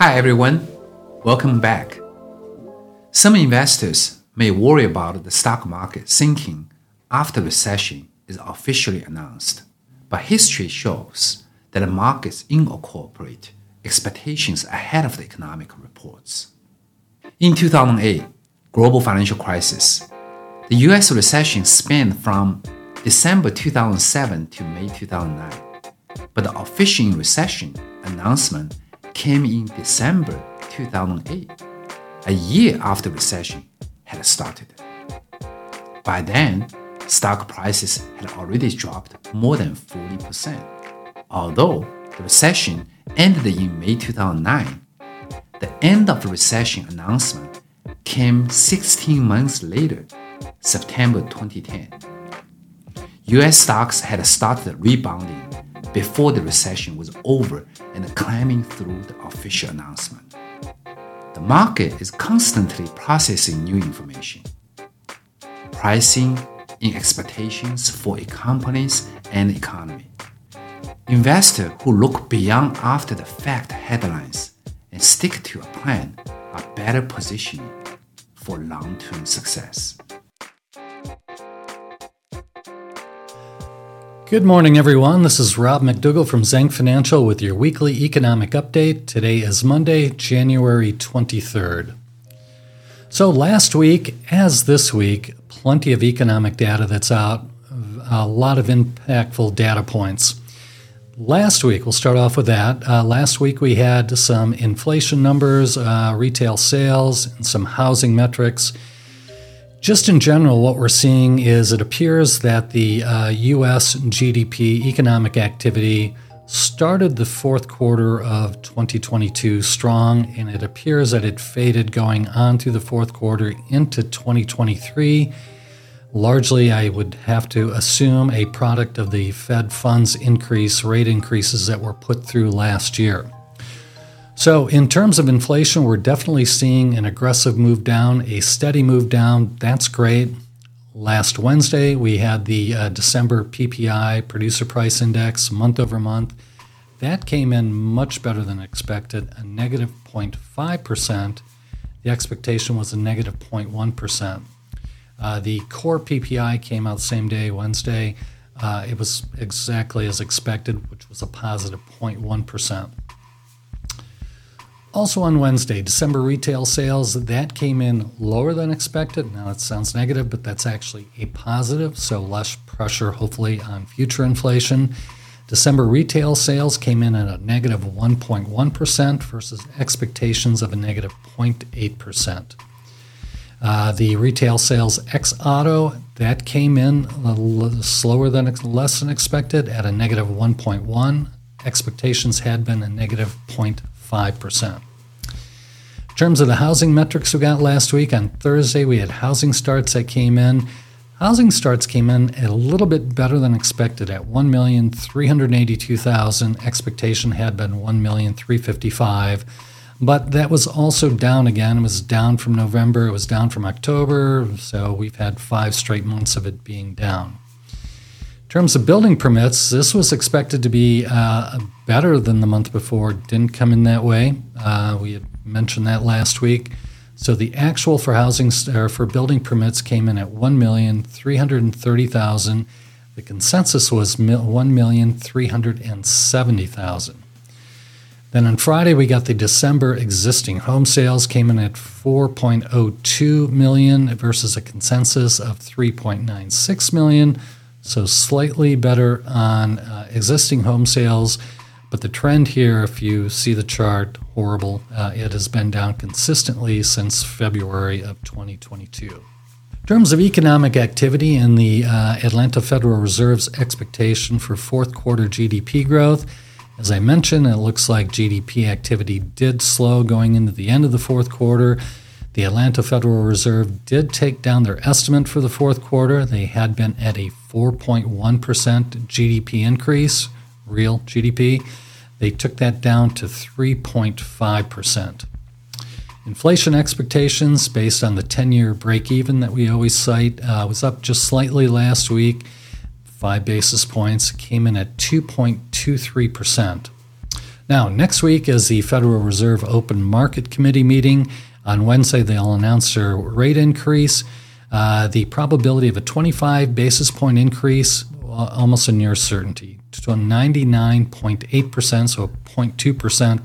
Hi everyone, welcome back. Some investors may worry about the stock market sinking after recession is officially announced, but history shows that markets incorporate expectations ahead of the economic reports. In 2008, global financial crisis, the US recession spanned from December 2007 to May 2009, but the official recession announcement came in December 2008, a year after recession had started. By then, stock prices had already dropped more than 40%. Although the recession ended in May 2009, the end of the recession announcement came 16 months later, September 2010. US stocks had started rebounding before the recession was over and climbing through the official announcement. The market is constantly processing new information, pricing in expectations for a companies and economy. Investors who look beyond after the fact headlines and stick to a plan are better positioned for long-term success. Good morning, everyone. This is Rob McDougall from Zhang Financial with your weekly economic update. Today is Monday, January 23rd. So, last week, as this week, plenty of economic data that's out, a lot of impactful data points. Last week, we'll start off with that. Uh, last week, we had some inflation numbers, uh, retail sales, and some housing metrics. Just in general, what we're seeing is it appears that the uh, US GDP economic activity started the fourth quarter of 2022 strong, and it appears that it faded going on through the fourth quarter into 2023. Largely, I would have to assume a product of the Fed funds increase, rate increases that were put through last year. So, in terms of inflation, we're definitely seeing an aggressive move down, a steady move down. That's great. Last Wednesday, we had the uh, December PPI, Producer Price Index, month over month. That came in much better than expected, a negative 0.5%. The expectation was a negative 0.1. Uh, the core PPI came out same day, Wednesday. Uh, it was exactly as expected, which was a positive 0.1. Also on Wednesday, December retail sales, that came in lower than expected. Now it sounds negative, but that's actually a positive, so less pressure hopefully on future inflation. December retail sales came in at a negative 1.1 versus expectations of a negative 0.8%. Uh, the retail sales ex auto that came in slower than less than expected at a negative 1.1. Expectations had been a negative 0.5. 5%. In terms of the housing metrics we got last week, on Thursday we had housing starts that came in. Housing starts came in a little bit better than expected at 1,382,000. Expectation had been 1,355,000, but that was also down again. It was down from November, it was down from October, so we've had five straight months of it being down. In terms of building permits, this was expected to be uh, better than the month before. Didn't come in that way. Uh, we had mentioned that last week. So the actual for housing or for building permits came in at one million three hundred thirty thousand. The consensus was one million three hundred seventy thousand. Then on Friday we got the December existing home sales came in at 4.02 million versus a consensus of 3.96 million. So slightly better on uh, existing home sales, but the trend here, if you see the chart, horrible. Uh, it has been down consistently since February of 2022. In terms of economic activity and the uh, Atlanta Federal Reserve's expectation for fourth quarter GDP growth, as I mentioned, it looks like GDP activity did slow going into the end of the fourth quarter. The Atlanta Federal Reserve did take down their estimate for the fourth quarter. They had been at a 4.1% GDP increase, real GDP. They took that down to 3.5%. Inflation expectations, based on the 10 year break even that we always cite, uh, was up just slightly last week, five basis points, came in at 2.23%. Now, next week is the Federal Reserve Open Market Committee meeting. On Wednesday, they'll announce their rate increase. Uh, the probability of a 25 basis point increase, almost a near certainty, to 99.8%, so 0.2%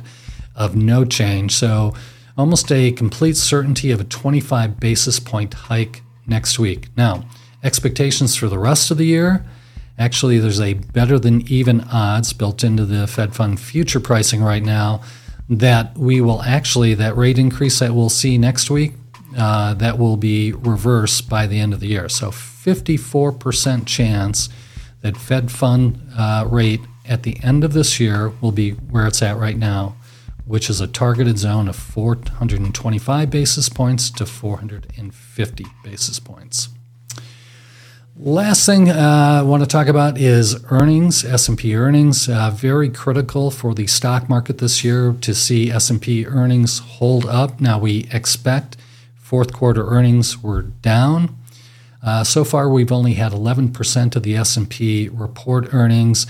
of no change. So almost a complete certainty of a 25 basis point hike next week. Now, expectations for the rest of the year actually, there's a better than even odds built into the Fed Fund future pricing right now that we will actually, that rate increase that we'll see next week, uh, that will be reversed by the end of the year. So 54% chance that Fed Fund uh, rate at the end of this year will be where it's at right now which is a targeted zone of 425 basis points to 450 basis points. Last thing uh, I want to talk about is earnings, S&P earnings. Uh, very critical for the stock market this year to see S&P earnings hold up. Now we expect fourth quarter earnings were down. Uh, so far, we've only had 11% of the S&P report earnings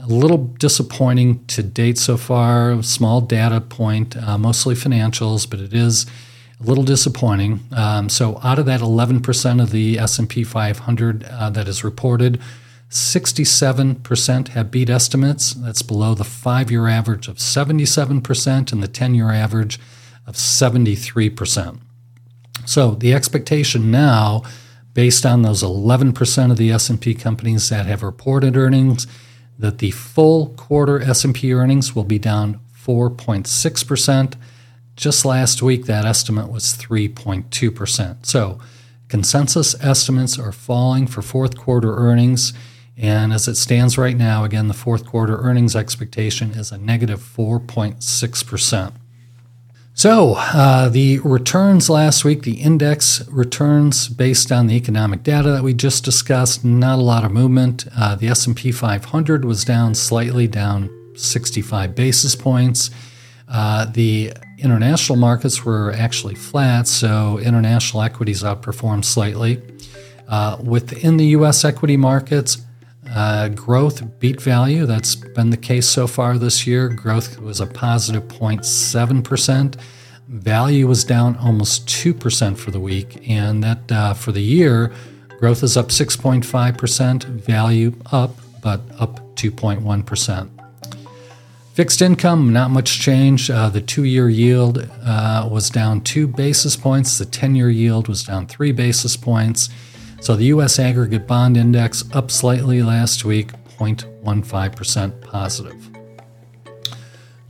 a little disappointing to date so far. Small data point, uh, mostly financials, but it is a little disappointing. Um, so out of that 11% of the S&P 500 uh, that is reported, 67% have beat estimates. That's below the five-year average of 77% and the 10-year average of 73%. So the expectation now, based on those 11% of the S&P companies that have reported earnings, that the full quarter S&P earnings will be down 4.6%. Just last week that estimate was 3.2%. So, consensus estimates are falling for fourth quarter earnings and as it stands right now, again, the fourth quarter earnings expectation is a negative 4.6%. So, uh, the returns last week, the index returns based on the economic data that we just discussed, not a lot of movement. Uh, the S&P 500 was down slightly, down 65 basis points. Uh, the international markets were actually flat, so international equities outperformed slightly. Uh, within the U.S. equity markets, uh, growth beat value. That's been the case so far this year. Growth was a positive 0.7%. Value was down almost 2% for the week. And that uh, for the year, growth is up 6.5%, value up, but up 2.1%. Fixed income, not much change. Uh, the two year yield uh, was down two basis points. The 10 year yield was down three basis points. So the U.S. aggregate bond index up slightly last week, 0.15% positive.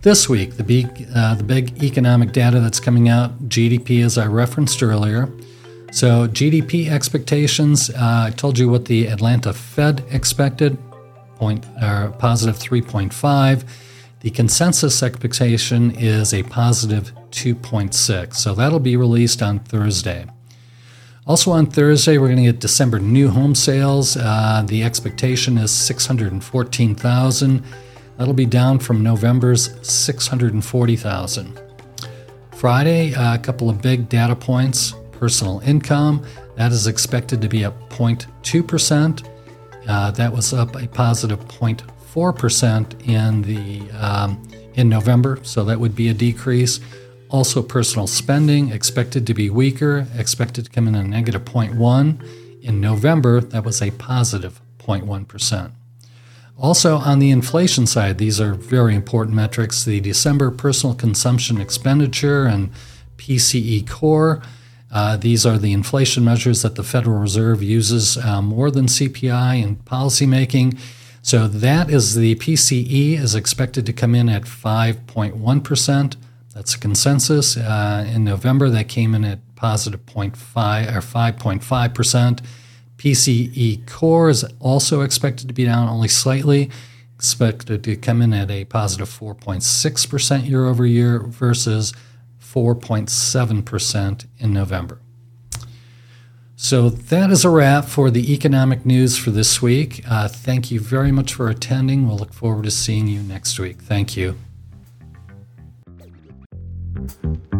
This week, the big, uh, the big economic data that's coming out, GDP, as I referenced earlier. So GDP expectations, uh, I told you what the Atlanta Fed expected, point, uh, positive 3.5. The consensus expectation is a positive 2.6. So that'll be released on Thursday. Also on Thursday, we're going to get December new home sales. Uh, the expectation is 614,000. That'll be down from November's 640,000. Friday, uh, a couple of big data points. Personal income, that is expected to be up 0.2%. Uh, that was up a positive 0.4% in the um, in November, so that would be a decrease. Also, personal spending expected to be weaker, expected to come in at negative 0.1. In November, that was a positive 0.1. Also, on the inflation side, these are very important metrics. The December personal consumption expenditure and PCE core. Uh, these are the inflation measures that the Federal Reserve uses uh, more than CPI in policymaking. So that is the PCE is expected to come in at 5.1%. That's a consensus. Uh, in November, that came in at positive 0.5 or 5.5 percent. PCE core is also expected to be down only slightly, expected to come in at a positive positive 4.6 percent year over year versus 4.7 percent in November. So that is a wrap for the economic news for this week. Uh, thank you very much for attending. We'll look forward to seeing you next week. Thank you. Thank you.